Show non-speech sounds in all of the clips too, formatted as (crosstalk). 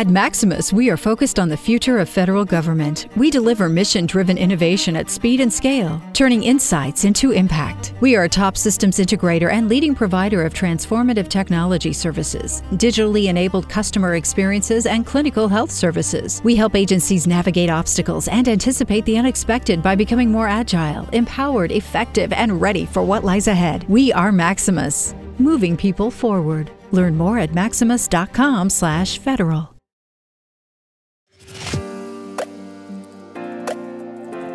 At Maximus, we are focused on the future of federal government. We deliver mission driven innovation at speed and scale, turning insights into impact. We are a top systems integrator and leading provider of transformative technology services, digitally enabled customer experiences, and clinical health services. We help agencies navigate obstacles and anticipate the unexpected by becoming more agile, empowered, effective, and ready for what lies ahead. We are Maximus, moving people forward. Learn more at maximus.com/federal.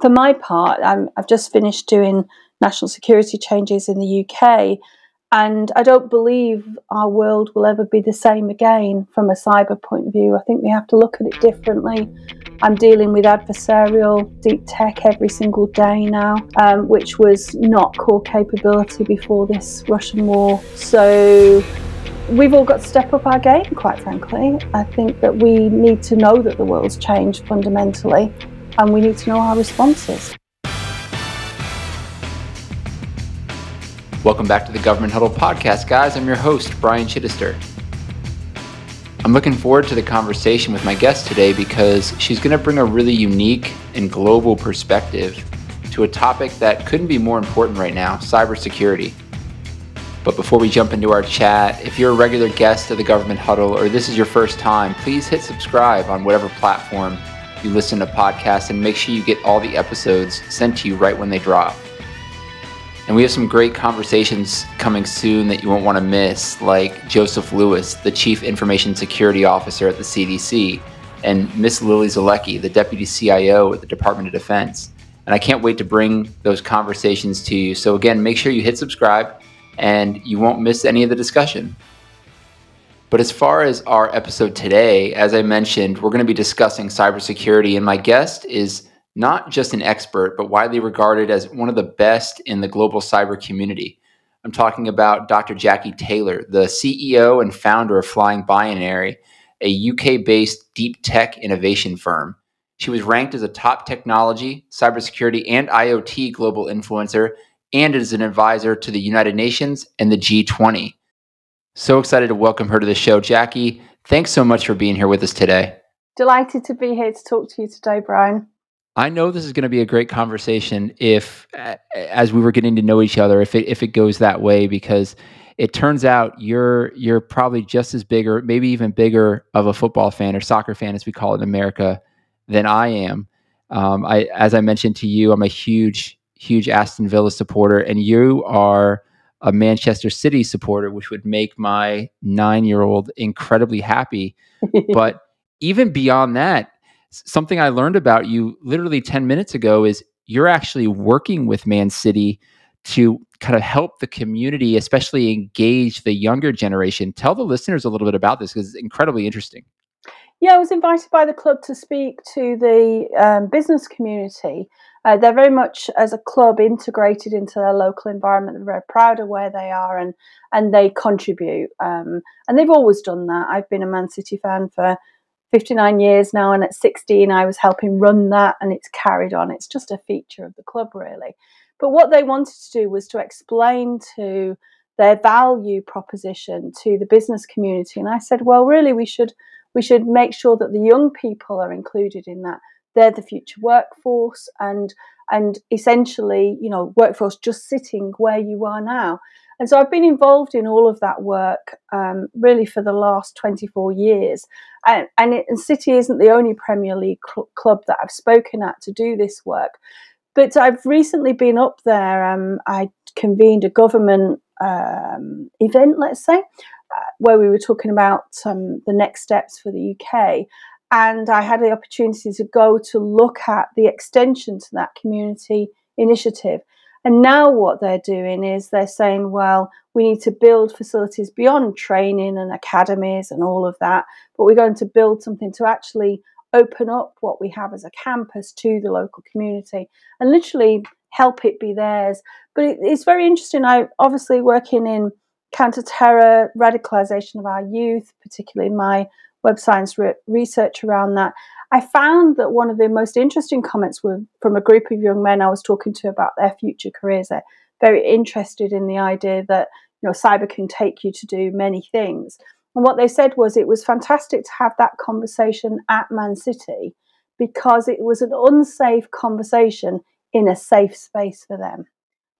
For my part, i have just finished doing national security changes in the UK, and I don't believe our world will ever be the same again from a cyber point of view. I think we have to look at it differently. I'm dealing with adversarial deep tech every single day now, um, which was not core capability before this Russian war. So we've all got to step up our game, quite frankly. I think that we need to know that the world's changed fundamentally and we need to know our responses. Welcome back to the Government Huddle podcast, guys. I'm your host, Brian Chidester. I'm looking forward to the conversation with my guest today because she's going to bring a really unique and global perspective to a topic that couldn't be more important right now cybersecurity. But before we jump into our chat, if you're a regular guest of the Government Huddle or this is your first time, please hit subscribe on whatever platform you listen to podcasts and make sure you get all the episodes sent to you right when they drop. And we have some great conversations coming soon that you won't want to miss, like Joseph Lewis, the Chief Information Security Officer at the CDC, and Miss Lily Zeleke, the Deputy CIO at the Department of Defense. And I can't wait to bring those conversations to you. So, again, make sure you hit subscribe and you won't miss any of the discussion. But as far as our episode today, as I mentioned, we're going to be discussing cybersecurity, and my guest is not just an expert, but widely regarded as one of the best in the global cyber community. I'm talking about Dr. Jacqui Taylor, the CEO and founder of FlyingBinary, a UK based deep tech innovation firm. She was ranked as a top technology, cybersecurity, and IoT global influencer, and as an advisor to the United Nations and the G20. So excited to welcome her to the show. Jacqui, thanks so much for being here with us today. Delighted to be here to talk to you today, Brian. I know this is going to be a great conversation if, as we were getting to know each other, if it, if it goes that way, because it turns out you're you're probably just as big or maybe even bigger of a football fan or soccer fan as we call it in America than I am. Um, I, as I mentioned to you, I'm a huge huge Aston Villa supporter, and you are a Manchester City supporter, which would make my nine year old incredibly happy. (laughs) but even beyond that, something I learned about you literally 10 minutes ago is you're actually working with Man City to kind of help the community, especially engage the younger generation. Tell the listeners a little bit about this because it's incredibly interesting. Yeah, I was invited by the club to speak to the um, business community uh, they're very much, as a club, integrated into their local environment. They're very proud of where they are and and they contribute. Um, and they've always done that. I've been a Man City fan for 59 years now, and at 16, I was helping run that, and it's carried on. It's just a feature of the club, really. But what they wanted to do was to explain to their value proposition to the business community. And I said, well, really, we should we should make sure that the young people are included in that they're the future workforce and and essentially you know workforce just sitting where you are now. And so i've been involved in all of that work um, really for the last 24 years. And, and, it, and city isn't the only premier league cl- club that i've spoken at to do this work. But i've recently been up there um, i convened a government um, event let's say uh, where we were talking about um, the next steps for the uk and I had the opportunity to go to look at the extension to that community initiative. And now what they're doing is they're saying, well, we need to build facilities beyond training and academies and all of that, but we're going to build something to actually open up what we have as a campus to the local community and literally help it be theirs. But it, it's very interesting. I obviously working in counter terror, radicalization of our youth, particularly my web science re- research around that. I found that one of the most interesting comments were from a group of young men I was talking to about their future careers. They're very interested in the idea that you know cyber can take you to do many things. And what they said was it was fantastic to have that conversation at Man City because it was an unsafe conversation in a safe space for them.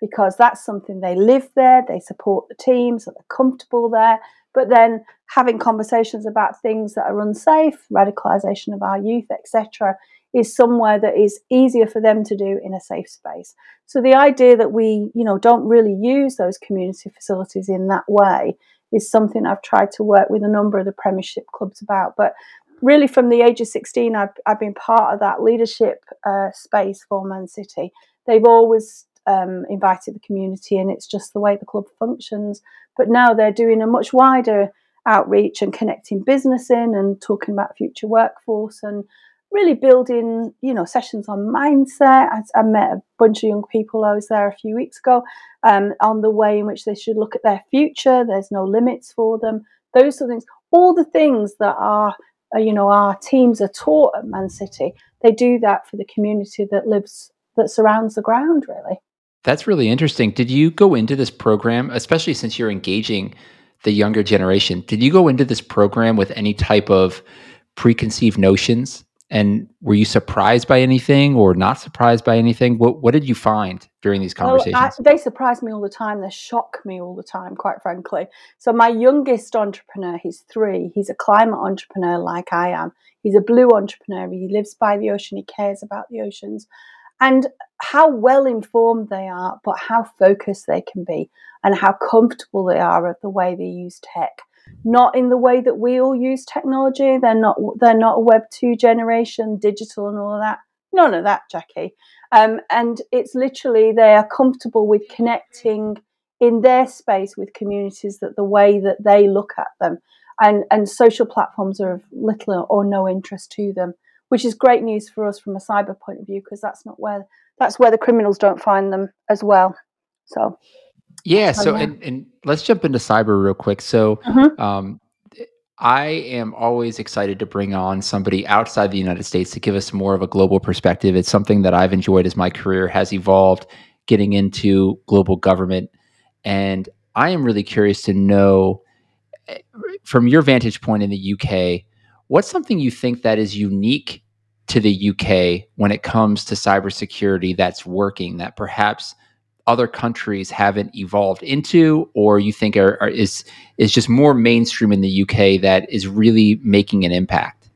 Because that's something they live there, they support the team, so they're comfortable there, but then having conversations about things that are unsafe, radicalization of our youth, etc., is somewhere that is easier for them to do in a safe space. So the idea that we, you know, don't really use those community facilities in that way is something I've tried to work with a number of the Premiership clubs about. But really, from the age of 16, I've, I've been part of that leadership uh, space for Man City. They've always um, invited the community, and it's just the way the club functions. But now they're doing a much wider outreach and connecting business in and talking about future workforce and really building, you know, sessions on mindset. I, I, met a bunch of young people. I was there a few weeks ago um, on the way in which they should look at their future. There's no limits for them. Those sort of things. All the things that are, uh, you know, our teams are taught at Man City. They do that for the community that lives that surrounds the ground. Really. That's really interesting. Did you go into this program, especially since you're engaging the younger generation? Did you go into this program with any type of preconceived notions? And were you surprised by anything or not surprised by anything? What, what did you find during these oh, conversations? Well, I, they surprise me all the time. They shock me all the time, quite frankly. So, my youngest entrepreneur, he's three. He's a climate entrepreneur like I am. He's a blue entrepreneur. He lives by the ocean. He cares about the oceans and how well informed they are, but how focused they can be and how comfortable they are at the way they use tech. Not in the way that we all use technology. They're not. They're not a Web two generation, digital and all of that. None of that, Jacqui. Um, and it's literally they are comfortable with connecting in their space with communities that the way that they look at them, and and social platforms are of little or no interest to them which is great news for us from a cyber point of view because that's not where that's where the criminals don't find them as well. So yeah, so and, and let's jump into cyber real quick. So mm-hmm. um, I am always excited to bring on somebody outside the United States to give us more of a global perspective. It's something that I've enjoyed as my career has evolved, getting into global government, and I am really curious to know eh, from your vantage point in the UK What's something you think that is unique to the UK when it comes to cybersecurity that's working that perhaps other countries haven't evolved into, or you think are, are, is is just more mainstream in the UK that is really making an impact?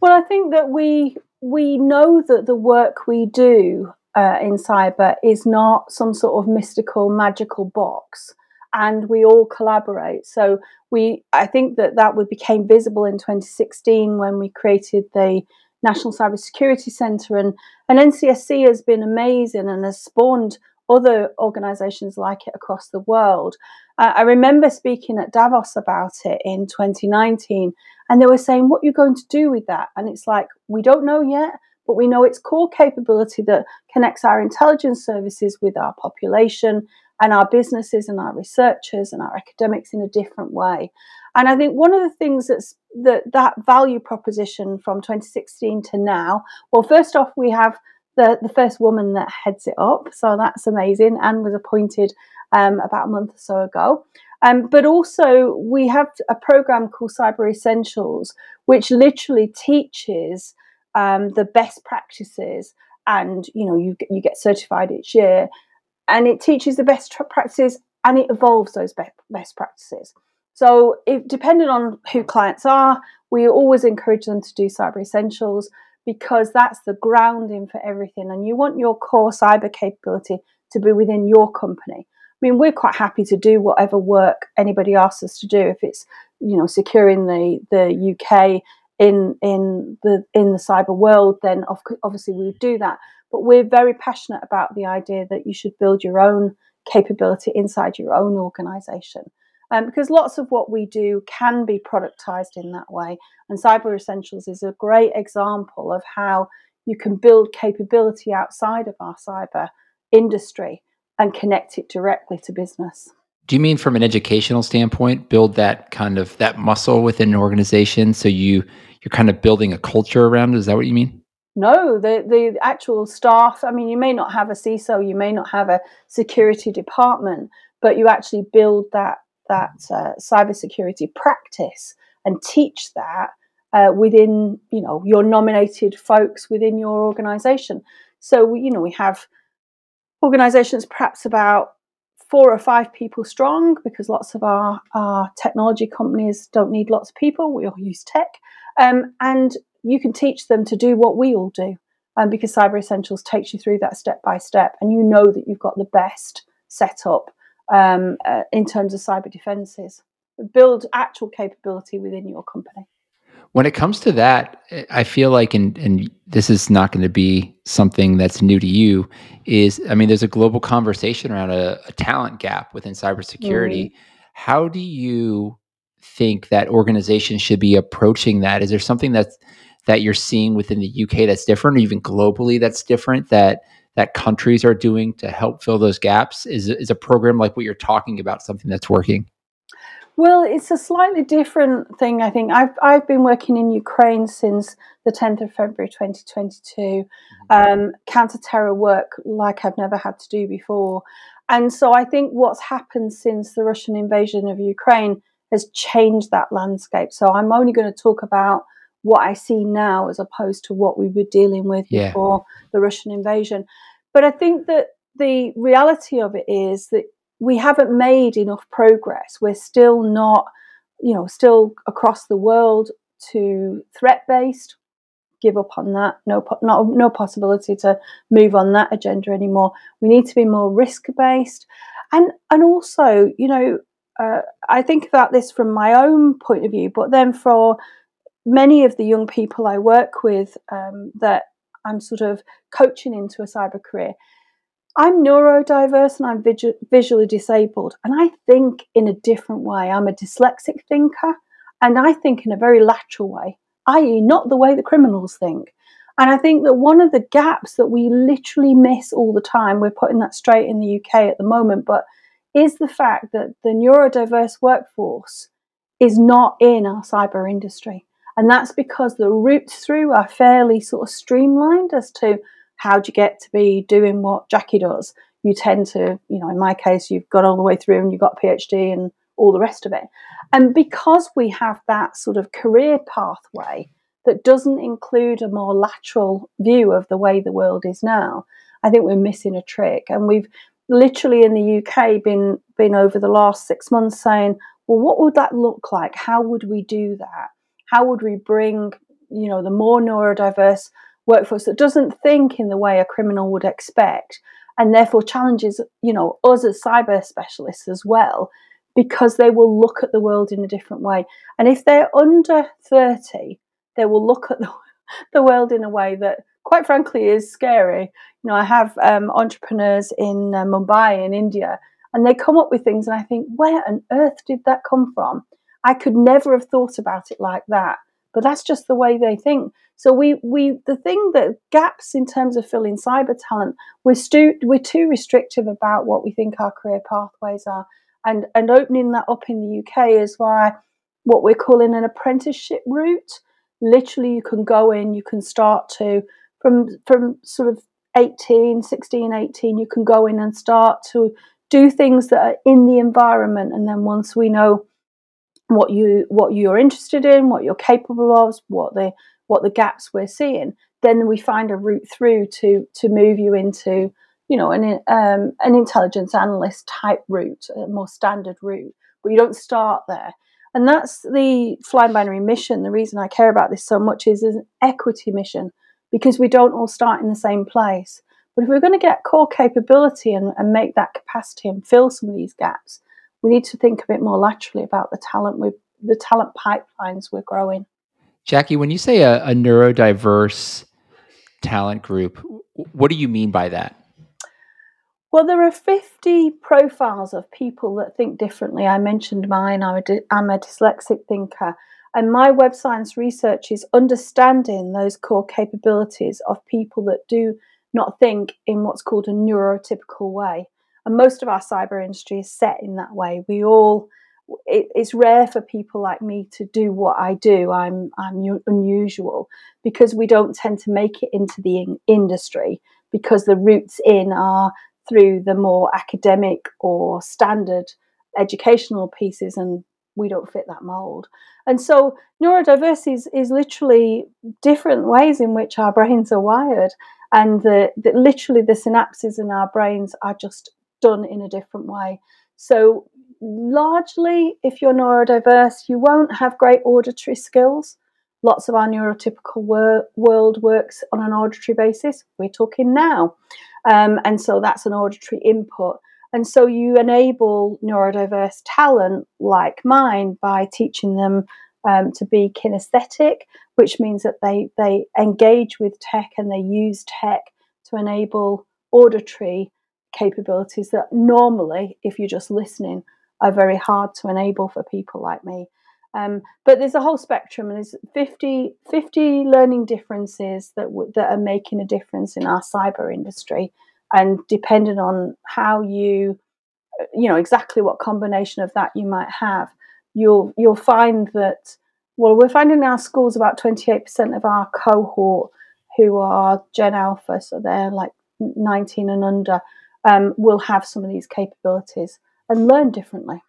Well, I think that we we know that the work we do uh, in cyber is not some sort of mystical, magical box and we all collaborate. So we, I think that that became visible in 2016 when we created the National Cybersecurity Centre, and and NCSC has been amazing and has spawned other organisations like it across the world. Uh, I remember speaking at Davos about it in 2019, and they were saying, "What are you going to do with that?" And it's like we don't know yet, but we know it's core capability that connects our intelligence services with our population and our businesses and our researchers and our academics in a different way. And I think one of the things that's that that value proposition from 2016 to now, well, first off, we have the, the first woman that heads it up. So that's amazing. and was appointed um, about a month or so ago. Um, but also, we have a program called Cyber Essentials, which literally teaches um, the best practices. And you know, you you get certified each year and it teaches the best practices and it evolves those best practices. So, if, depending on who clients are, we always encourage them to do cyber essentials because that's the grounding for everything. And you want your core cyber capability to be within your company. I mean, we're quite happy to do whatever work anybody asks us to do. If it's, you know, securing the the UK in in the in the cyber world, then obviously we would do that. But we're very passionate about the idea that you should build your own capability inside your own organization. Um, because lots of what we do can be productized in that way. And Cyber Essentials is a great example of how you can build capability outside of our cyber industry and connect it directly to business. Do you mean from an educational standpoint, build that kind of that muscle within an organization so you you're kind of building a culture around it? Is that what you mean? No, the, the actual staff, I mean, you may not have a CISO, you may not have a security department, but you actually build that, that uh, cybersecurity practice and teach that uh, within, you know, your nominated folks within your organization. So, you know, we have organizations perhaps about four or five people strong because lots of our, our technology companies don't need lots of people. We all use tech. Um, and you can teach them to do what we all do. Um, because Cyber Essentials takes you through that step by step, and you know that you've got the best setup um, uh, in terms of cyber defenses. Build actual capability within your company. When it comes to that, I feel like, and, and this is not going to be something that's new to you, is I mean, there's a global conversation around a, a talent gap within cybersecurity. Mm. How do you think that organizations should be approaching that? Is there something that's that you're seeing within the UK that's different, or even globally that's different that that countries are doing to help fill those gaps? Is is a program like what you're talking about something that's working? Well, it's a slightly different thing. I think I've I've been working in Ukraine since the 10th of February 2022. Mm-hmm. Um, counter-terror work like I've never had to do before, and so I think what's happened since the Russian invasion of Ukraine has changed that landscape. So I'm only going to talk about what I see now as opposed to what we were dealing with yeah. before the Russian invasion. But I think that the reality of it is that we haven't made enough progress. We're still not, you know, still across the world to threat based. Give up on that. No, not, no possibility to move on that agenda anymore. We need to be more risk based, and and also, you know, uh, I think about this from my own point of view, but then for many of the young people I work with um, that I'm sort of coaching into a cyber career, I'm neurodiverse and I'm visually disabled, and I think in a different way. I'm a dyslexic thinker, and I think in a very lateral way, i.e., not the way the criminals think. And I think that one of the gaps that we literally miss all the time, we're putting that straight in the UK at the moment, but is the fact that the neurodiverse workforce is not in our cyber industry. And that's because the routes through are fairly sort of streamlined as to how do you get to be doing what Jacqui does. You tend to, you know, in my case, you've got all the way through and you've got a PhD and all the rest of it. And because we have that sort of career pathway that doesn't include a more lateral view of the way the world is now, I think we're missing a trick. And we've literally in the UK been been over the last six months saying, well, what would that look like? How would we do that? How would we bring you know the more neurodiverse workforce that doesn't think in the way a criminal would expect and therefore challenges you know us as cyber specialists as well because they will look at the world in a different way. And if they're under 30 they will look at (laughs) the, the world in a way that quite frankly is scary. You know i have um, entrepreneurs in uh, mumbai in india and they come up with things and i think where on earth did that come from I could never have thought about it like that. But that's just the way they think. So we we the thing that gaps in terms of filling cyber talent, we're stu- we're too restrictive about what we think our career pathways are, and and opening that up in the UK is why what we're calling an apprenticeship route. Literally, you can go in, you can start to from from sort of 18, 16, 18, you can go in and start to do things that are in the environment, and then once we know what you what you're interested in, what you're capable of, what the what the gaps we're seeing, then we find a route through to to move you into you know an um, an intelligence analyst type route, a more standard route. But you don't start there, and that's the FlyingBinary mission. The reason I care about this so much is an equity mission because we don't all start in the same place. But if we're going to get core capability and, and make that capacity and fill some of these gaps, we need to think a bit more laterally about the talent we the talent pipelines we're growing. Jacqui, when you say a, a neurodiverse talent group. What do you mean by that? Well, there are 50 profiles of people that think differently. I mentioned mine, I'm a, di- I'm a dyslexic thinker. And my web science research is understanding those core capabilities of people that do not think in what's called a neurotypical way. And most of our cyber industry is set in that way. We all, it, it's rare for people like me to do what I do. I'm, I'm unusual because we don't tend to make it into the in- industry because the roots in are through the more academic or standard educational pieces and we don't fit that mold. And so neurodiversity is, is literally different ways in which our brains are wired and the, the, literally the synapses in our brains are just done in a different way. So largely if you're neurodiverse you won't have great auditory skills. Lots of our neurotypical wor- world works on an auditory basis. We're talking now. Um, and so that's an auditory input. And so you enable neurodiverse talent like mine by teaching them um, to be kinesthetic, which means that they, they engage with tech and they use tech to enable auditory capabilities that normally, if you're just listening, are very hard to enable for people like me. Um, but there's a whole spectrum, and there's 50, 50 learning differences that w- that are making a difference in our cyber industry. And depending on how you, you know, exactly what combination of that you might have, you'll you'll find that. Well, we're finding in our schools about 28% of our cohort who are Gen Alpha, so they're like 19 and under, um, will have some of these capabilities and learn differently.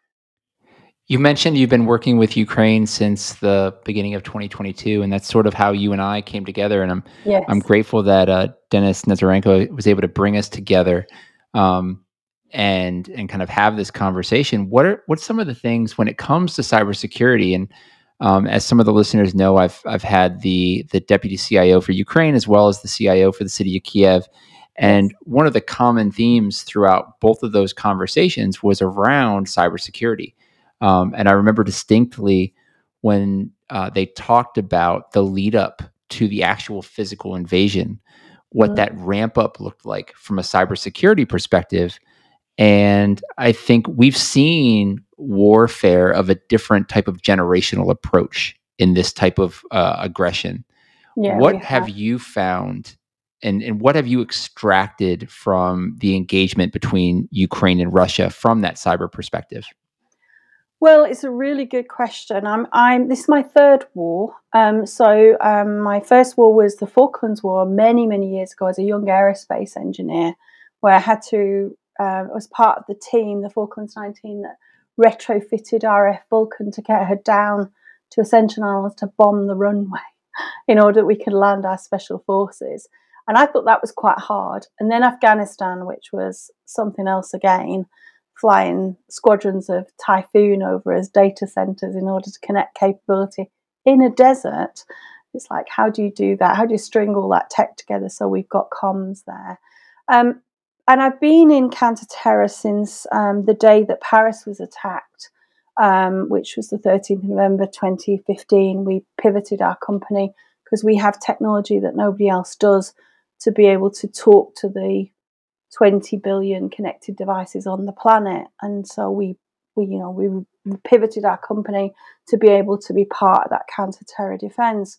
You mentioned you've been working with Ukraine since the beginning of 2022, and that's sort of how you and I came together. And I'm yes. I'm grateful that uh, Denis Nazarenko was able to bring us together, um, and and kind of have this conversation. What are what's some of the things when it comes to cybersecurity? And um, as some of the listeners know, I've I've had the the deputy CIO for Ukraine as well as the CIO for the city of Kiev. And one of the common themes throughout both of those conversations was around cybersecurity. Um, and I remember distinctly when uh, they talked about the lead up to the actual physical invasion, what mm-hmm. that ramp up looked like from a cybersecurity perspective. And I think we've seen warfare of a different type of generational approach in this type of uh, aggression. Yeah, what have. have you found and, and what have you extracted from the engagement between Ukraine and Russia from that cyber perspective? Well, it's a really good question. I'm, I'm. This is my third war. Um, so um, my first war was the Falklands War many, many years ago as a young aerospace engineer, where I had to. Uh, was part of the team, the Falklands 19, that retrofitted RAF Vulcan to get her down to Ascension Islands to bomb the runway in order that we could land our special forces. And I thought that was quite hard. And then Afghanistan, which was something else again flying squadrons of Typhoon over as data centers in order to connect capability in a desert. It's like, how do you do that? How do you string all that tech together so we've got comms there? Um, and I've been in counter terror since um, the day that Paris was attacked, um, which was the 13th of November 2015. We pivoted our company because we have technology that nobody else does to be able to talk to the 20 billion connected devices on the planet. And so we we you know we pivoted our company to be able to be part of that counter-terror defense.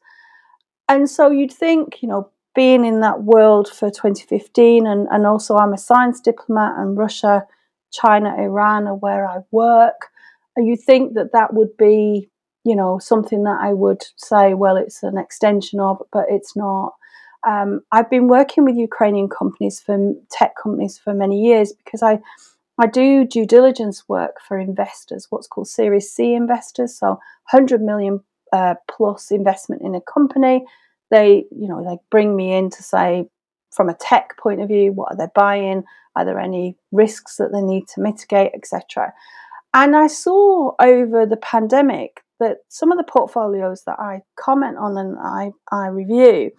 And so you'd think you know being in that world for 2015 and, and also i'm a science diplomat and russia china iran are where i work. And you think that that would be you know something that i would say well it's an extension of but it's not um, I've been working with Ukrainian companies for tech companies for many years because I I do due diligence work for investors, what's called Series C investors, so 100 million uh, plus investment in a company. They you know they bring me in to say from a tech point of view, what are they buying? Are there any risks that they need to mitigate, etc. And I saw over the pandemic that some of the portfolios that I comment on and I, I review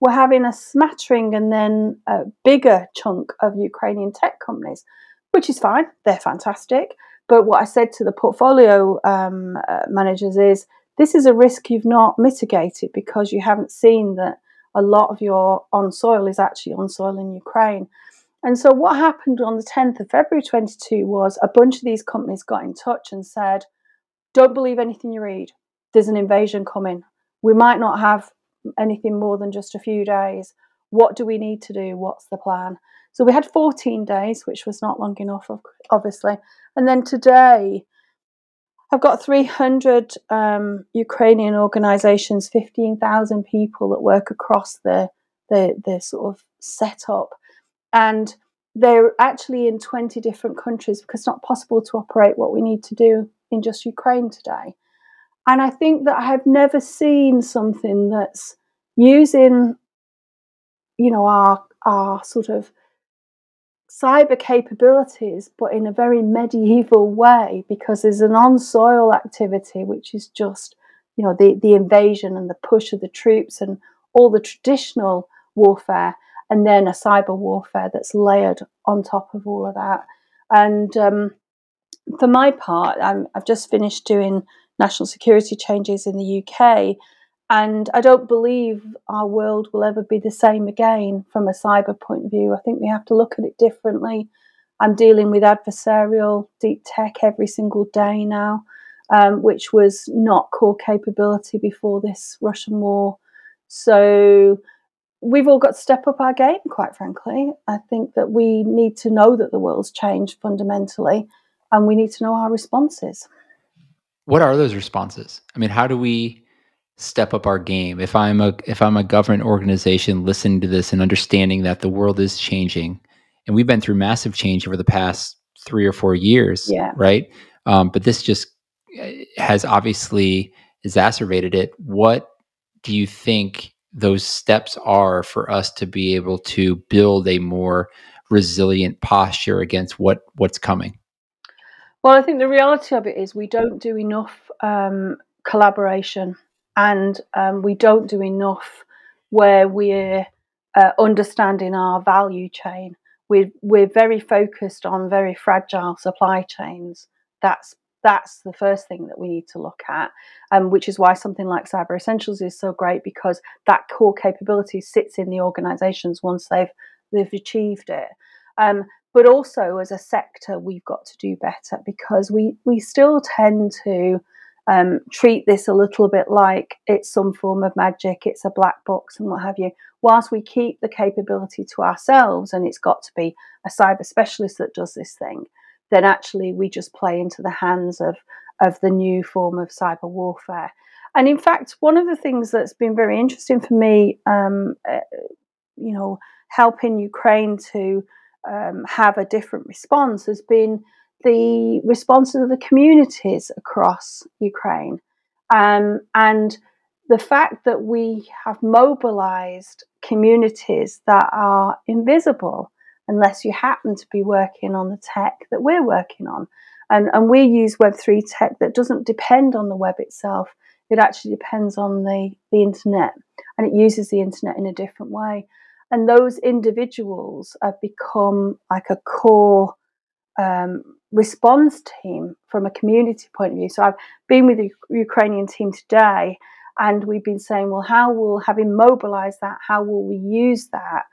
we're having a smattering and then a bigger chunk of Ukrainian tech companies, which is fine. They're fantastic. But what I said to the portfolio um, uh, managers is this is a risk you've not mitigated because you haven't seen that a lot of your on soil is actually on soil in Ukraine. And so what happened on the 10th of February 22 was a bunch of these companies got in touch and said, don't believe anything you read. There's an invasion coming. We might not have anything more than just a few days. What do we need to do? What's the plan? So we had 14 days, which was not long enough, obviously. And then today, I've got 300 um, Ukrainian organizations, 15,000 people that work across the, the, the sort of setup. And they're actually in 20 different countries because it's not possible to operate what we need to do in just Ukraine today. And I think that I have never seen something that's using, you know, our our sort of cyber capabilities, but in a very medieval way, because there's an on soil activity which is just, you know, the, the invasion and the push of the troops and all the traditional warfare, and then a cyber warfare that's layered on top of all of that. And um, for my part, i have just finished doing national security changes in the UK, and I don't believe our world will ever be the same again from a cyber point of view. I think we have to look at it differently. I'm dealing with adversarial deep tech every single day now, um, which was not core capability before this Russian war. So we've all got to step up our game, quite frankly. I think that we need to know that the world's changed fundamentally and we need to know our responses. What are those responses? I mean, how do we step up our game if i'm a if i'm a government organization listening to this and understanding that the world is changing and we've been through massive change over the past three or four years yeah. right um, but this just eh, has obviously exacerbated it what do you think those steps are for us to be able to build a more resilient posture against what what's coming well i think the reality of it is we don't do enough um, collaboration and um, we don't do enough where we're uh, understanding our value chain. We're, we're very focused on very fragile supply chains. That's that's the first thing that we need to look at, um, which is why something like Cyber Essentials is so great because that core capability sits in the organisations once they've they've achieved it. Um, but also as a sector, we've got to do better because we we still tend to um, treat this a little bit like it's some form of magic, it's a black box, and what have you. Whilst we keep the capability to ourselves, and it's got to be a cyber specialist that does this thing, then actually we just play into the hands of of the new form of cyber warfare. And in fact, one of the things that's been very interesting for me, um, uh, you know, helping Ukraine to um, have a different response has been the responses of the communities across Ukraine. Um, and the fact that we have mobilized communities that are invisible unless you happen to be working on the tech that we're working on. And, and we use Web3 tech that doesn't depend on the web itself, it actually depends on the, the internet and it uses the internet in a different way. And those individuals have become like a core um, response team from a community point of view. So I've been with the Ukrainian team today, and we've been saying, well, how will having mobilized that, how will we use that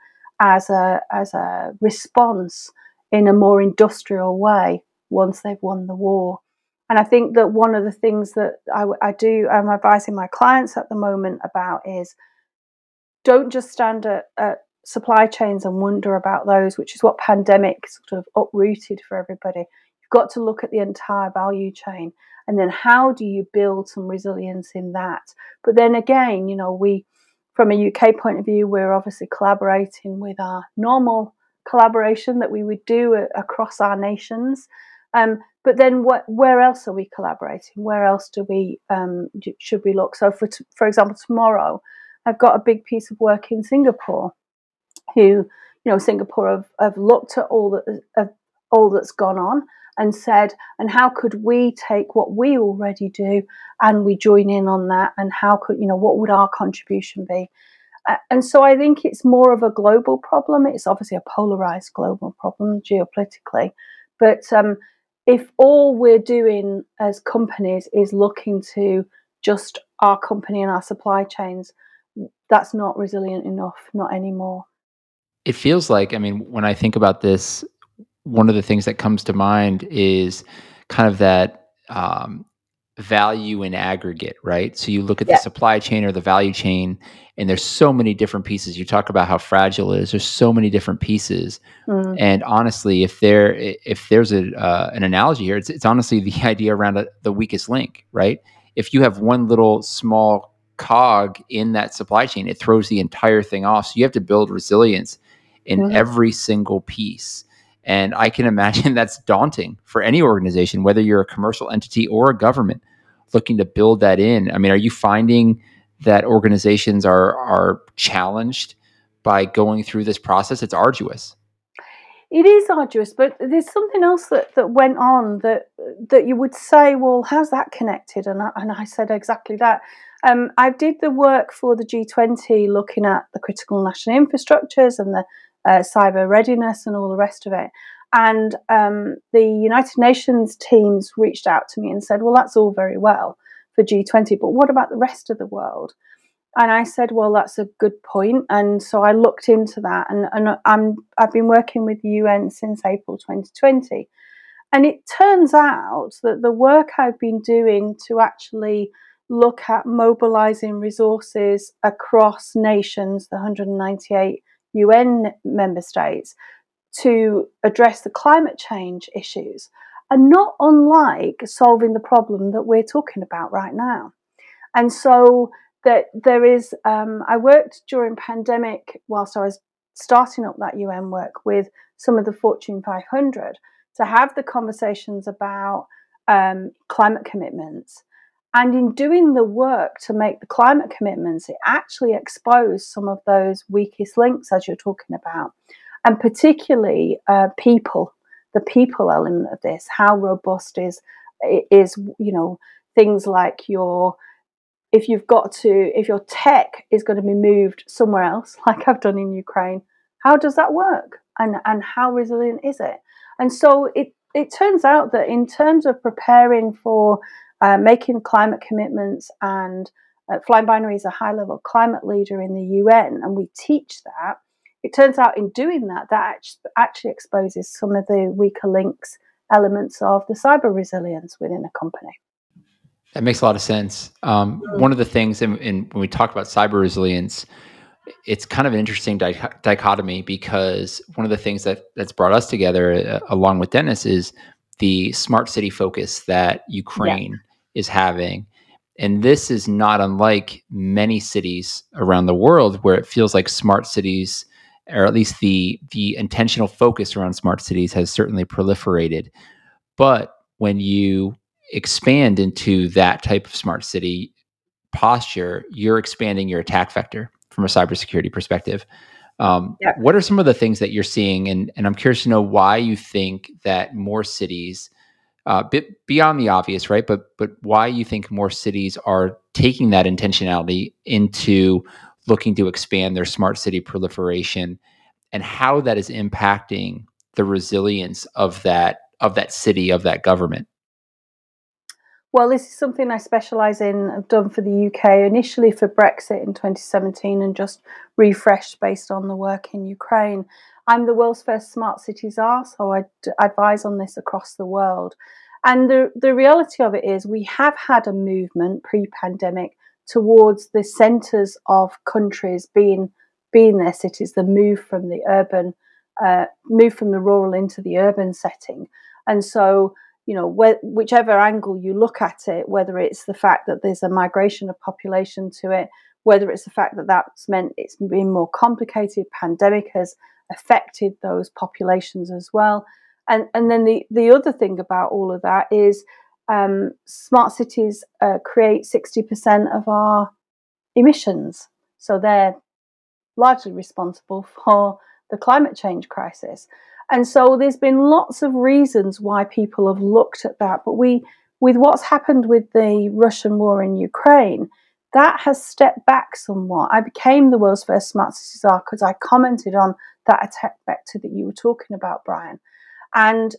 as a as a response in a more industrial way once they've won the war? And I think that one of the things that I, I do, I'm advising my clients at the moment about is don't just stand at, at supply chains and wonder about those, which is what pandemic sort of uprooted for everybody. You've got to look at the entire value chain and then how do you build some resilience in that? But then again, you know, we, from a UK point of view, we're obviously collaborating with our normal collaboration that we would do across our nations. Um, but then, what? Where else are we collaborating? Where else do we um, should we look? So, for t- for example, tomorrow, I've got a big piece of work in Singapore who, you know, Singapore have, have looked at all that all that's gone on and said, and how could we take what we already do and we join in on that? And how could, you know, what would our contribution be? Uh, and so I think it's more of a global problem. It's obviously a polarized global problem geopolitically. But um, if all we're doing as companies is looking to just our company and our supply chains, that's not resilient enough, not anymore. It feels like, I mean, when I think about this, one of the things that comes to mind is kind of that um, value in aggregate, right? So you look at yeah. the supply chain or the value chain, and there's so many different pieces. You talk about how fragile it is. There's so many different pieces, mm. and honestly, if there if there's a uh, an analogy here, it's, it's honestly the (laughs) idea around a, the weakest link, right? If you have one little small cog in that supply chain, it throws the entire thing off. So you have to build resilience in mm-hmm. every single piece. And I can (laughs) imagine that's daunting for any organization, whether you're a commercial entity or a government looking to build that in. I mean, are you finding that organizations are are challenged by going through this process? It's arduous. It is arduous, but there's something else that, that went on that that you would say, well, how's that connected? And I, and I said exactly that. Um, I did the work for the G20 looking at the critical national infrastructures and the uh, cyber readiness and all the rest of it. And um, the United Nations teams reached out to me and said, well, that's all very well for G20, but what about the rest of the world? And I said, well, that's a good point. And so I looked into that, and, and I'm, I've been working with the UN since April 2020. And it turns out that the work I've been doing to actually look at mobilizing resources across nations, the 198 UN member states to address the climate change issues and not unlike solving the problem that we're talking about right now. And so that there is, um, I worked during pandemic whilst I was starting up that UN work with some of the Fortune 500 to have the conversations about um, climate commitments and in doing the work to make the climate commitments, it actually exposed some of those weakest links, as you're talking about, and particularly uh, people, the people element of this. How robust is is you know things like your if you've got to if your tech is going to be moved somewhere else, (laughs) like I've done in Ukraine, how does that work? And and how resilient is it? And so it it turns out that in terms of preparing for uh, making climate commitments and uh, FlyingBinary is a high level climate leader in the UN, and we teach that. It turns out in doing that, that actually exposes some of the weaker links elements of the cyber resilience within a company. That makes a lot of sense. Um, mm-hmm. One of the things, in, in, when we talk about cyber resilience, it's kind of an interesting di- dichotomy because one of the things that that's brought us together, uh, along with Dennis, is the smart city focus that Ukraine yeah. is having. And this is not unlike many cities around the world where it feels like smart cities, or at least the the intentional focus around smart cities has certainly proliferated. But when you expand into that type of smart city posture, you're expanding your attack vector from a cybersecurity perspective. Um, yeah. What are some of the things that you're seeing? And, and I'm curious to know why you think that more cities, uh, beyond the obvious, right? But but why you think more cities are taking that intentionality into looking to expand their smart city proliferation, and how that is impacting the resilience of that of that city of that government. Well, this is something I specialise in. I've done for the UK initially for Brexit in 2017 and just refreshed based on the work in Ukraine. I'm the world's first smart city czar, so I advise on this across the world. And the, the reality of it is, we have had a movement pre pandemic towards the centres of countries being being their cities, the move from the urban, uh, move from the rural into the urban setting. And so you know, wh- whichever angle you look at it, whether it's the fact that there's a migration of population to it, whether it's the fact that that's meant it's been more complicated, pandemic has affected those populations as well. And, and then the, the other thing about all of that is um, smart cities uh, create 60% of our emissions. So they're largely responsible (laughs) for the climate change crisis. And so there's been lots of reasons why people have looked at that. But we, with what's happened with the Russian war in Ukraine, that has stepped back somewhat. I became the world's first smart city czar because I commented on that attack vector that you were talking about, Brian. And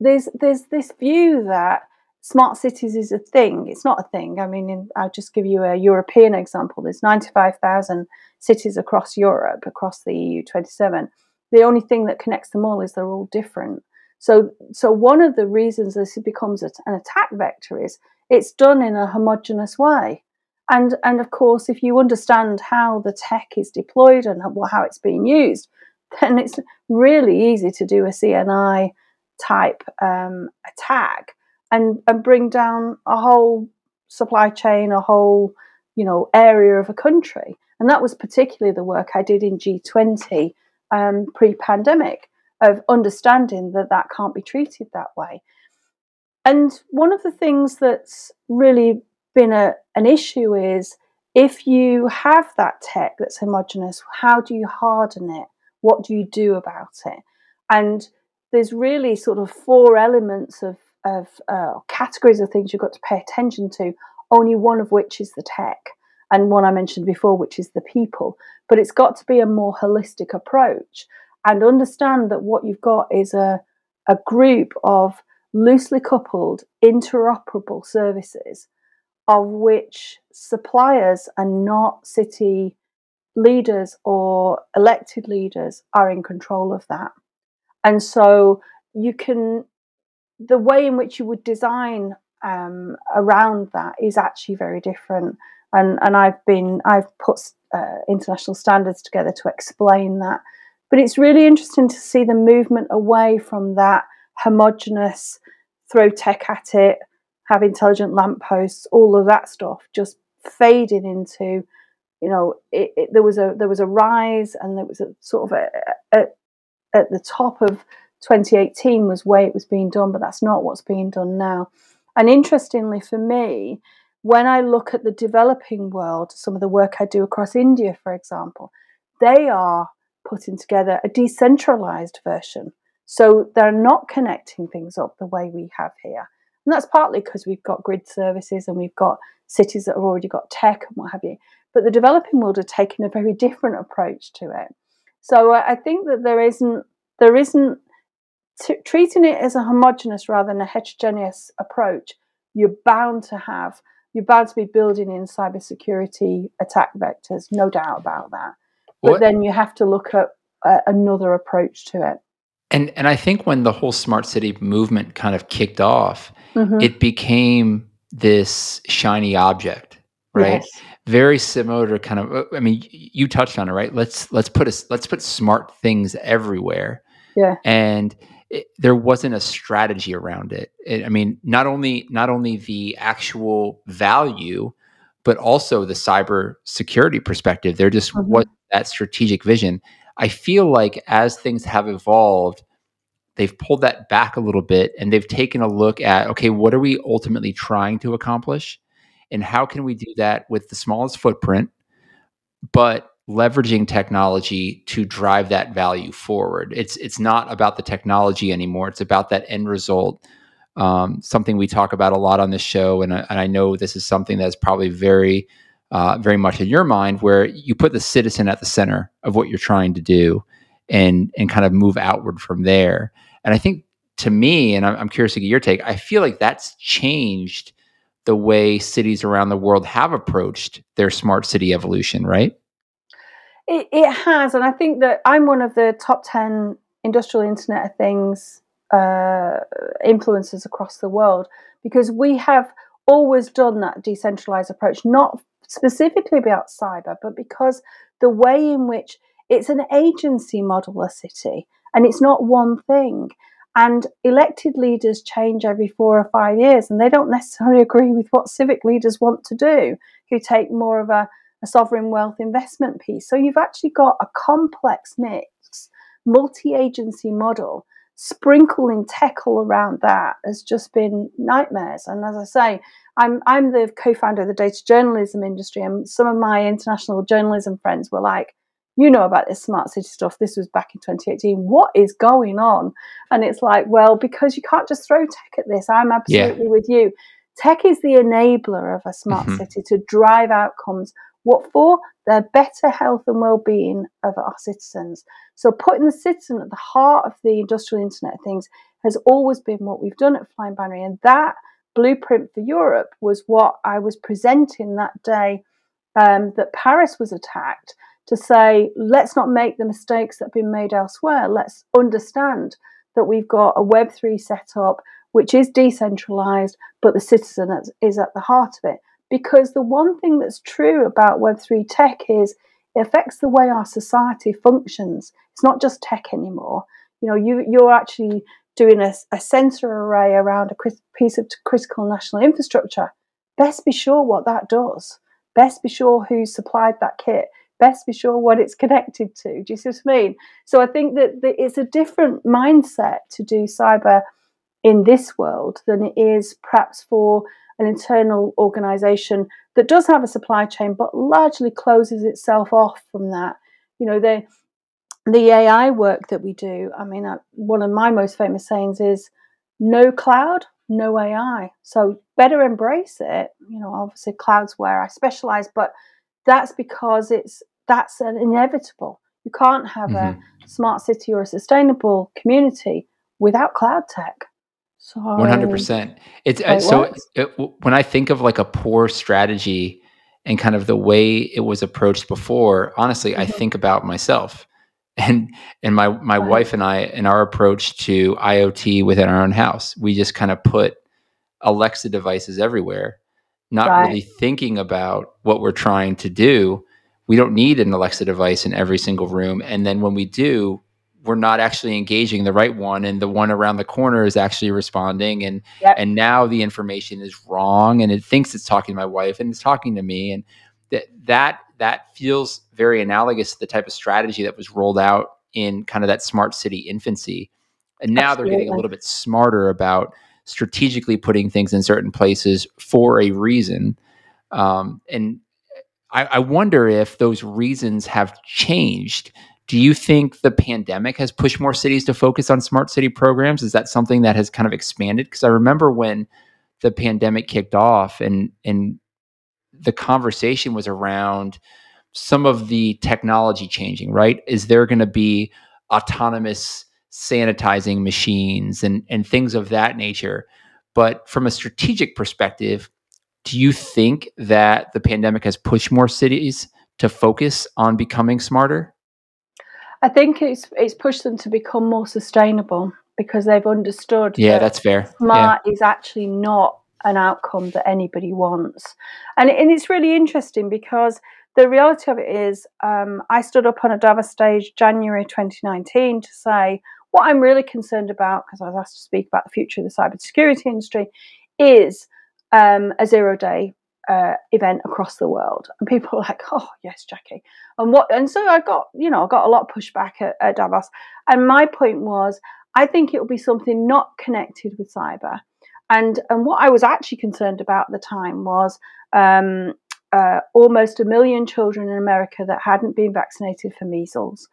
there's there's this view that smart cities is a thing. It's not a thing. I mean, in, I'll just give you a European example. There's 95,000 cities across Europe, across the EU 27. The only thing that connects them all is they're all different. So, so one of the reasons this becomes an attack vector is it's done in a homogenous way. And, and of course, if you understand how the tech is deployed and how it's being used, (laughs) then it's really easy to do a CNI type um, attack and, and bring down a whole supply chain, a whole you know area of a country. And that was particularly the work I did in G20 um, pre-pandemic of understanding that that can't be treated that way. And one of the things that's really been a, an issue is if you have that tech that's homogenous, how do you harden it? What do you do about it? And there's really sort of four elements of, of uh, categories of things you've got to pay attention to, only one of which is the tech, and one I mentioned before, which is the people. But it's got to be a more holistic approach and understand that what you've got is a, a group of loosely coupled, interoperable services of which suppliers and not city leaders or elected leaders are in control of that. And so you can, the way in which you would design um, around that is actually very different. And, and I've been, I've put uh, international standards together to explain that. But it's really interesting to see the movement away from that homogenous, throw tech at it, have intelligent lampposts, all of that stuff, just fading into, you know, it, it, there was a there was a rise, and there was a sort of a, a, at the top of 2018 was way it was being done, but that's not what's being done now. And interestingly for me, when I look at the developing world, some of the work I do across India, for example, they are putting together a decentralized version. So they're not connecting things up the way we have here. And that's partly because we've got grid services and we've got cities that have already got tech and what have you. But the developing world are taking a very different approach to it. So I think that there isn't there isn't t- treating it as a homogenous rather than a heterogeneous approach. You're bound to have you're bound to be building in cybersecurity attack vectors, no doubt about that. But what? then you have to look at uh, another approach to it. And and I think when the whole smart city movement kind of kicked off, mm-hmm. it became this shiny object, right? Yes. Very similar to kind of uh, I mean you touched on it, right? Let's let's put a, let's put smart things everywhere. Yeah. And it, there wasn't a strategy around it. it. I mean, not only not only the actual value, but also the cyber security perspective. There just mm-hmm. was that strategic vision. I feel like as things have evolved, they've pulled that back a little bit and they've taken a look at okay, what are we ultimately trying to accomplish? And how can we do that with the smallest footprint, but leveraging technology to drive that value forward? It's it's not about the technology anymore. It's about that end result. Um, something we talk about a lot on this show, and I, and I know this is something that's probably very uh, very much in your mind, where you put the citizen at the center of what you're trying to do, and and kind of move outward from there. And I think to me, and I'm, curious to get your take. I feel like that's changed the way cities around the world have approached their smart city evolution, right? It, it has, and I think that I'm one of the top ten industrial Internet of Things uh, influencers across the world because we have always done that decentralized approach, not specifically about cyber, but because the way in which it's an agency model, a city, and it's not one thing. And elected leaders change every four or five years, and they don't necessarily (laughs) agree with what civic leaders want to do, who take more of a, a sovereign wealth investment piece. So you've actually got a complex mix, multi agency model sprinkling tech all around that has just been nightmares. And as I say, I'm I'm the co-founder of the data journalism industry, and some of my international journalism friends were like, "You know about this smart city stuff? This was back in 2018. What is going on?" And it's like, well, because you can't just throw tech at this. I'm absolutely yeah. with you. Tech is the enabler of a smart mm-hmm. city to drive outcomes. What for? The better health and well-being of our citizens. So putting the citizen at the heart of the industrial internet of things has always been what we've done at FlyingBinary, and that blueprint for Europe was what I was presenting that day um, that Paris was attacked to say, let's not make the mistakes that have been made elsewhere. Let's understand that we've got a Web3 setup which is decentralized, but the citizen is at the heart of it. Because the one thing that's true about Web3 tech is it affects the way our society functions. It's not just tech anymore. You know, you, you're actually doing a, a sensor array around a piece of critical national infrastructure. Best be sure what that does. Best be sure who supplied that kit. Best be sure what it's connected to. Do you see what I mean? So I think that, that it's a different mindset to do cyber in this world than it is perhaps for an internal organization that does have a supply chain but largely closes itself off from that. You know, the the AI work that we do. I mean, uh, one of my most famous sayings is no cloud, no AI. So better embrace it. You know, obviously clouds where I specialize, but that's because it's that's an inevitable. You can't have mm-hmm. a smart city or a sustainable community without cloud tech. One hundred percent. It's uh, so it, when I think of like a poor strategy and kind of the way it was approached before. Honestly, mm-hmm. I think about myself (laughs) and and my my right. wife and I in our approach to IoT within our own house. We just kind of put Alexa devices everywhere, not right. really thinking about what we're trying to do. We don't need an Alexa device in every single room, and then when we do, we're not actually engaging the right one and the one around the corner is actually responding and yep. and now the information is wrong and it thinks it's talking to my wife and it's talking to me and that that that feels very analogous to the type of strategy that was rolled out in kind of that smart city infancy and now Absolutely. they're getting a little bit smarter about strategically putting things in certain places for a reason um, and I, I wonder if those reasons have changed do you think the pandemic has pushed more cities to focus on smart city programs? Is that something that has kind of expanded? Because I remember when the pandemic kicked off and and the conversation was around some of the technology changing, right? Is there going to be autonomous sanitizing machines and and things of that nature? But from a strategic perspective, do you think that the pandemic has pushed more cities to focus on becoming smarter? I think it's it's pushed them to become more sustainable because they've understood. Yeah, that that's fair. Smart yeah. is actually not an outcome that anybody wants, and and it's really interesting because the reality of it is, um, I stood up on a Davos stage January 2019 to say what I'm really concerned about because I was asked to speak about the future of the cybersecurity industry is um, a zero day uh, event across the world, and people were like, "Oh, yes, Jacqui," and what? And so I got, you know, I got a lot of pushback at, at Davos, and my point was, I think it will be something not connected with cyber, and and what I was actually concerned about at the time was um, uh, almost a million children in America that hadn't been vaccinated for measles,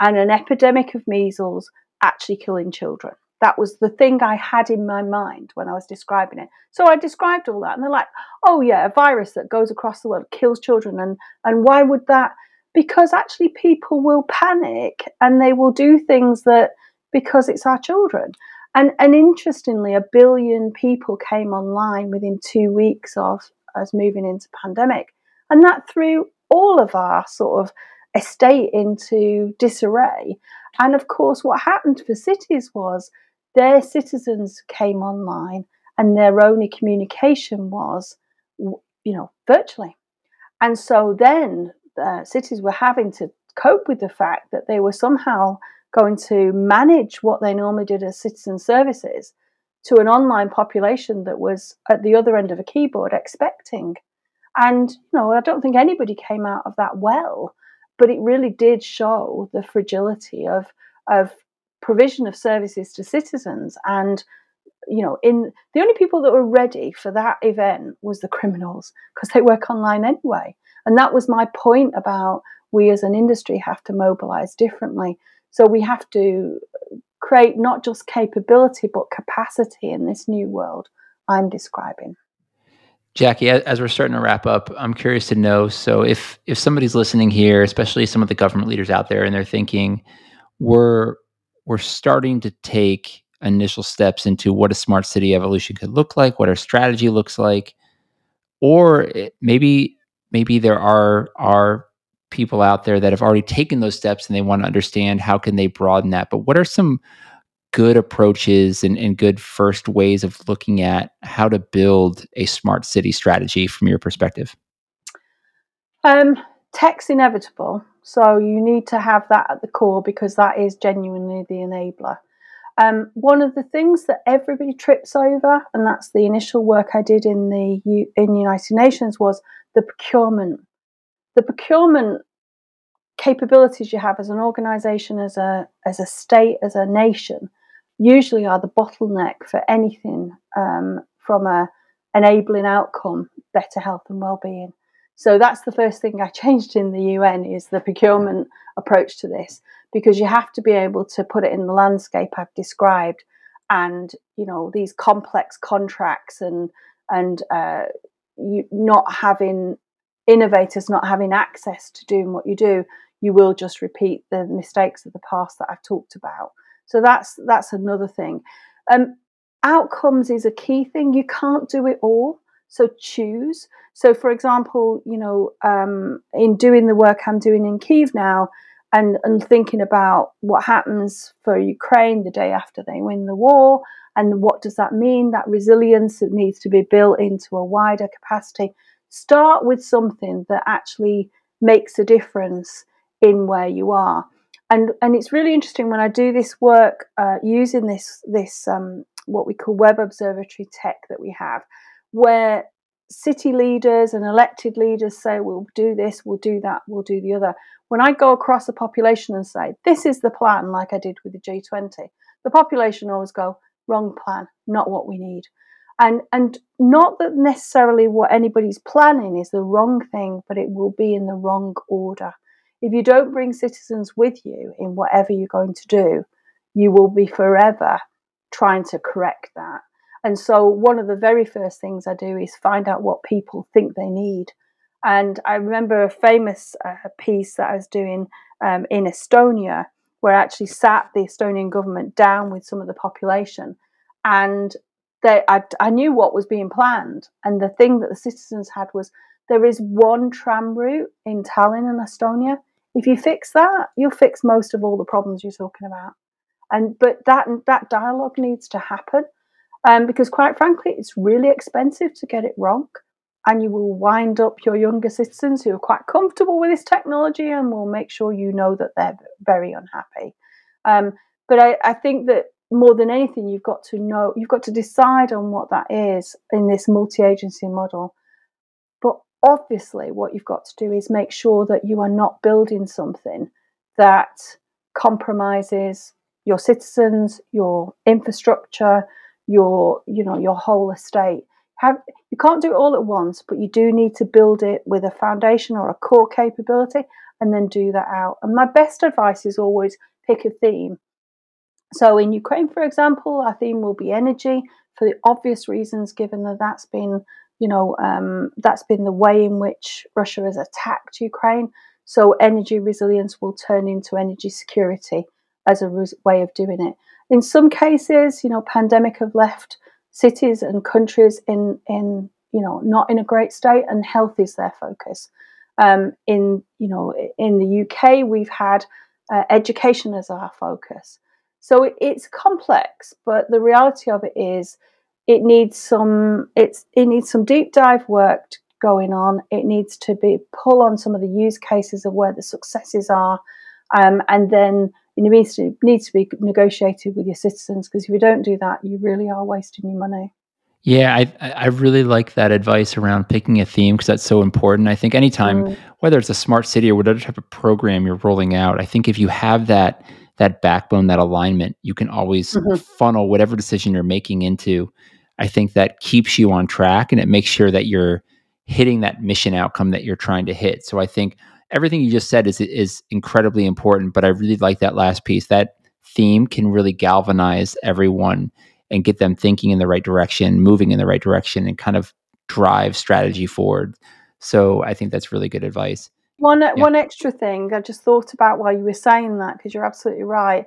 and an epidemic of measles actually killing children. That was the thing I had in my mind when I was describing it. So I described all that, and they're like, "Oh yeah, a virus that goes across the world kills children, and and why would that?" Because actually, people will panic and they will do things that because it's our children. And and interestingly, a billion people came online within two weeks of us moving into pandemic, and that threw all of our sort of estate into disarray. And of course, what happened for cities was their citizens came online and their only communication was, you know, virtually. And so then uh, cities were having to cope with the fact that they were somehow going to manage what they normally did as citizen services to an online population that was at the other end of a keyboard expecting. And, you know, I don't think anybody came out of that well, but it really did show the fragility of, of provision of services to citizens. And you know in the only people that were ready for that event was the criminals because they work online anyway. And that was my point about we as an industry have to mobilize differently. So we have to create not just capability but capacity in this new world i'm describing. Jacqui, as we're starting to wrap up, I'm curious to know. So, if if somebody's listening here, especially some of the government leaders out there, and they're thinking, we're we're starting to take initial steps into what a smart city evolution could look like, what our strategy looks like, or maybe maybe there are are people out there that have already taken those steps and they want to understand how can they broaden that. But what are some good approaches and, and good first ways of looking at how to build a smart city strategy from your perspective? Um, tech's inevitable. So you need to have that at the core because that is genuinely the enabler. Um, one of the things that everybody trips over, and that's the initial work I did in the U- in United Nations, was the procurement. The procurement capabilities you have as an organization, as a as a state, as a nation, usually are the bottleneck for anything um, from a enabling outcome, better health and well-being. So that's the first thing I changed in the UN is the procurement approach to this because you have to be able to put it in the landscape I've described and you know these complex contracts and and uh, you not having innovators not having access to doing what you do you will just repeat the mistakes of the past that I've talked about. So that's that's another thing. Um, outcomes is a key thing. You can't do it all so choose. So, for example, you know, um, in doing the work I'm doing in Kiev now, and and thinking about what happens for Ukraine the day after they win the war, and what does that mean? That resilience that needs to be built into a wider capacity. Start with something that actually makes a difference in where you are. And, and it's really interesting when I do this work uh, using this this um, what we call web observatory tech that we have where city leaders and elected leaders say, we'll do this, we'll do that, we'll do the other. When I go across the population and say, this is the plan, like I did with the G20, the population always go, wrong plan, not what we need. And, and not that necessarily what anybody's planning is the wrong thing, but it will be in the wrong order. If you don't bring citizens with you in whatever you're going to do, you will be forever trying to correct that. And so, one of the very first things I do is find out what people think they need. And I remember a famous uh, piece that I was doing um, in Estonia, where I actually sat the Estonian government down with some of the population. And they, I, I knew what was being planned. And the thing that the citizens had was there is one tram route in Tallinn in Estonia. If you fix that, you'll fix most of all the problems you're talking about. And but that that dialogue needs to happen um, because quite frankly, it's really expensive to get it wrong. And you will wind up your younger citizens who are quite comfortable with this technology and will make sure you know that they're very unhappy. Um, but I, I think that more than anything, you've got to know, you've got to decide on what that is in this multi agency model. But obviously, what you've got to do is make sure that you are not building something that compromises your citizens, your infrastructure, your you know your whole estate. Have you can't do it all at once but you do need to build it with a foundation or a core capability and then do that out. And my best advice is always pick a theme. So in ukraine for example our theme will be energy for the obvious reasons given that that's been you know um, that's been the way in which russia has attacked ukraine. So energy resilience will turn into energy security as a way of doing it in some cases, you know, pandemic have left cities and countries in in you know not in a great state, and health is their focus. Um, in you know in the UK, we've had uh, education as our focus. So it, it's complex, but the reality of it is, it needs some it's it needs some deep dive work going on. It needs to be pull on some of the use cases of where the successes are, um, and then it needs to needs to be negotiated with your citizens because if you don't do that, you really are wasting your money. Yeah, I I really like that advice around picking a theme because that's so important. I think anytime, mm. whether it's a smart city or whatever type of program you're rolling out, I think if you have that that backbone, that alignment, you can always mm-hmm. funnel whatever decision you're making into. I think that keeps you on track and it makes sure that you're hitting that mission outcome that you're trying to hit. So I think everything you just said is is incredibly important. But I really like that last piece. That theme can really galvanize everyone and get them thinking in the right direction, moving in the right direction, and kind of drive strategy forward. So I think that's really good advice. One yeah. one extra thing I just thought about while you were saying that because you're absolutely right.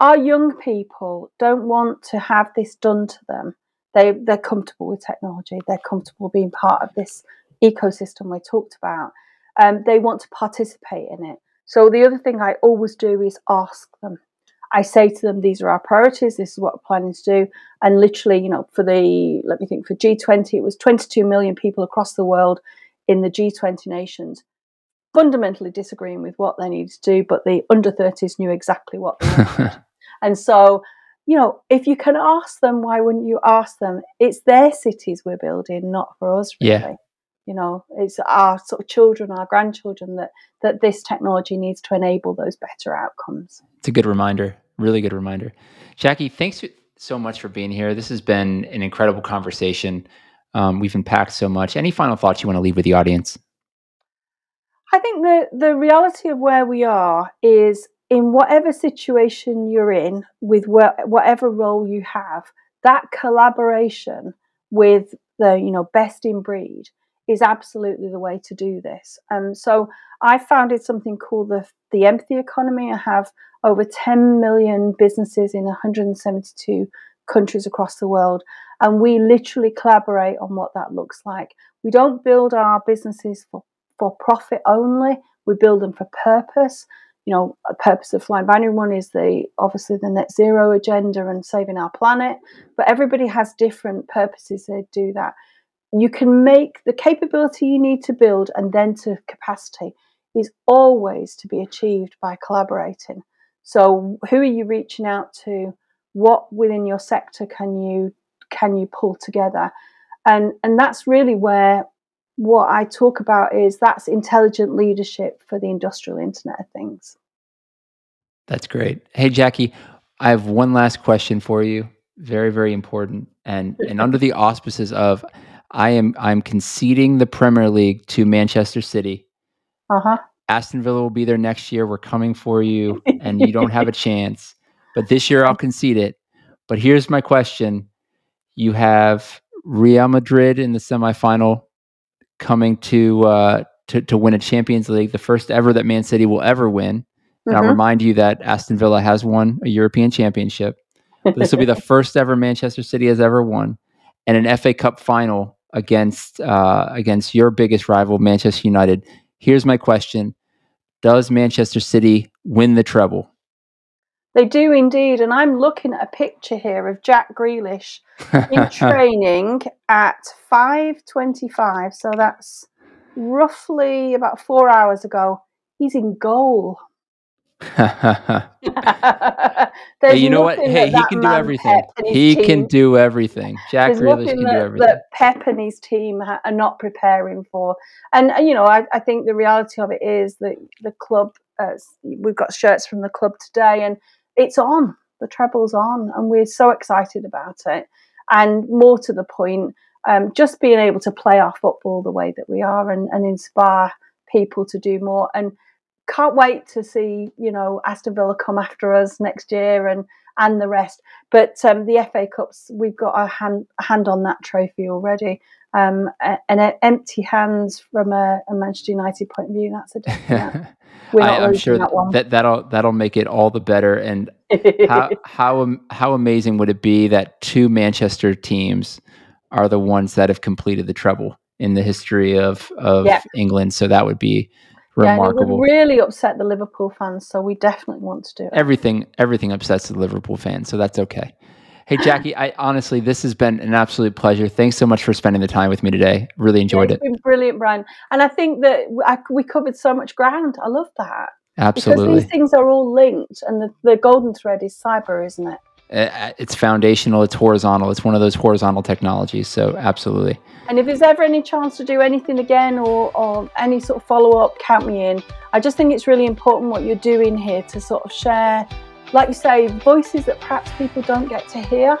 our young people don't want to have this done to them. They they're comfortable with technology. They're comfortable being part of this ecosystem we talked about. Um, they want to participate in it. So the other thing I always do is ask them. I say to them, these are our priorities. This is what we're planning to do. And literally, you know, for the let me think for G20, it was 22 million people across the world in the G20 nations fundamentally disagreeing with what they needed to do, but the under 30s knew exactly what they wanted. (laughs) and so, you know, if you can ask them, why wouldn't you ask them? It's their cities we're building, not for us, really. Yeah. You know, it's our sort of children, our grandchildren that that this technology needs to enable those better outcomes. It's a good reminder, really good reminder. Jacqui, thanks so much for being here. This has been an incredible conversation. Um, we've unpacked so much. Any final thoughts you want to leave with the audience? I think the the reality of where we are is in whatever situation you're in, with wh- whatever role you have, that collaboration with the you know best in breed is absolutely the way to do this. Um, so I founded something called the the empathy economy. I have over 10 million businesses in 172 countries across the world, and we literally collaborate on what that looks like. We don't build our businesses for for profit only. We build them for purpose. You know, a purpose of FlyingBinary One is the obviously the net zero agenda and saving our planet. But everybody has different purposes they do that. You can make the capability you need to build and then to capacity is always to be achieved by collaborating. So who are you reaching out to? What within your sector can you can you pull together? And and that's really where what I talk about is that's intelligent leadership for the industrial Internet of Things. That's great. Hey, Jacqui, I have one last question for you. Very, very important. And and under the auspices of I am I'm conceding the Premier League to Manchester City. Uh-huh. Aston Villa will be there next year. We're coming for you, and you don't have a (laughs) chance. But this year I'll concede it. But here's my question. You have Real Madrid in the semifinal coming to uh, to to win a Champions League, the first ever that Man City will ever win. And mm-hmm. I'll remind you that Aston Villa has won a European Championship. this will be the (laughs) first ever Manchester City has ever won, and an FA Cup final against uh, against your biggest rival, Manchester United. Here's my question: Does Manchester City win the treble? They do indeed, and I'm looking at a picture here of Jack Grealish in (laughs) training at 5:25. So that's roughly about four hours ago. He's in goal. (laughs) (laughs) hey, you know what? Hey, he can do everything. He team, can do everything. Jack Grealish can that, do everything. That Pep and his team are not preparing for, and you know, I, I think the reality of it is that the club. Uh, we've got shirts from the club today, and it's on. The treble's on, and we're so excited about it. And more to the point, um, just being able to play our football the way that we are and, and inspire people to do more. And can't wait to see you know Aston Villa come after us next year and and the rest. But um, the FA Cups, we've got our hand hand on that trophy already. Um, and empty hands from a, a, Manchester United point of view, that's a (laughs) definite. We're not I, am sure that, that that'll that'll make it all the better. And how (laughs) how how amazing would it be that two Manchester teams are the ones that have completed the treble in the history of of yeah. England? So that would be remarkable. Yeah, it would really upset the Liverpool fans. So we definitely want to do it. Everything everything upsets the Liverpool fans. So that's okay. Hey Jacqui, I honestly this has been an absolute pleasure. Thanks so much for spending the time with me today. Really enjoyed yeah, it. Been brilliant, Brian. And I think that we covered so much ground. I love that. Absolutely. Because these things are all linked, and the, the golden thread is cyber, isn't it? Uh, it's foundational. It's horizontal. It's one of those horizontal technologies. So absolutely. And if there's ever any chance to do anything again or, or any sort of follow up, count me in. I just think it's really important what you're doing here to sort of share like you say, voices that perhaps people don't get to hear,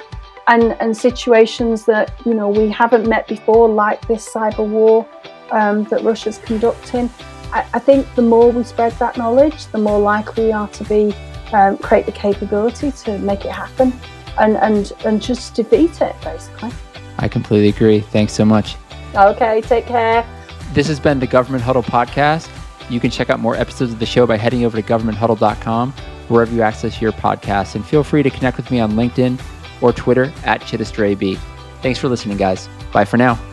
and and situations that you know we haven't met before, like this cyber war um, that Russia's conducting. I, I, think the more we spread that knowledge, the more likely we are to be um, create the capability to make it happen, and and and just defeat it basically. I completely agree. Thanks so much. Okay, take care. This has been the Government Huddle podcast. You can check out more episodes of the show by heading over to governmenthuddle.com wherever you access your podcasts. And feel free to connect with me on LinkedIn or Twitter at ChidesterAB. Thanks for listening, guys. Bye for now.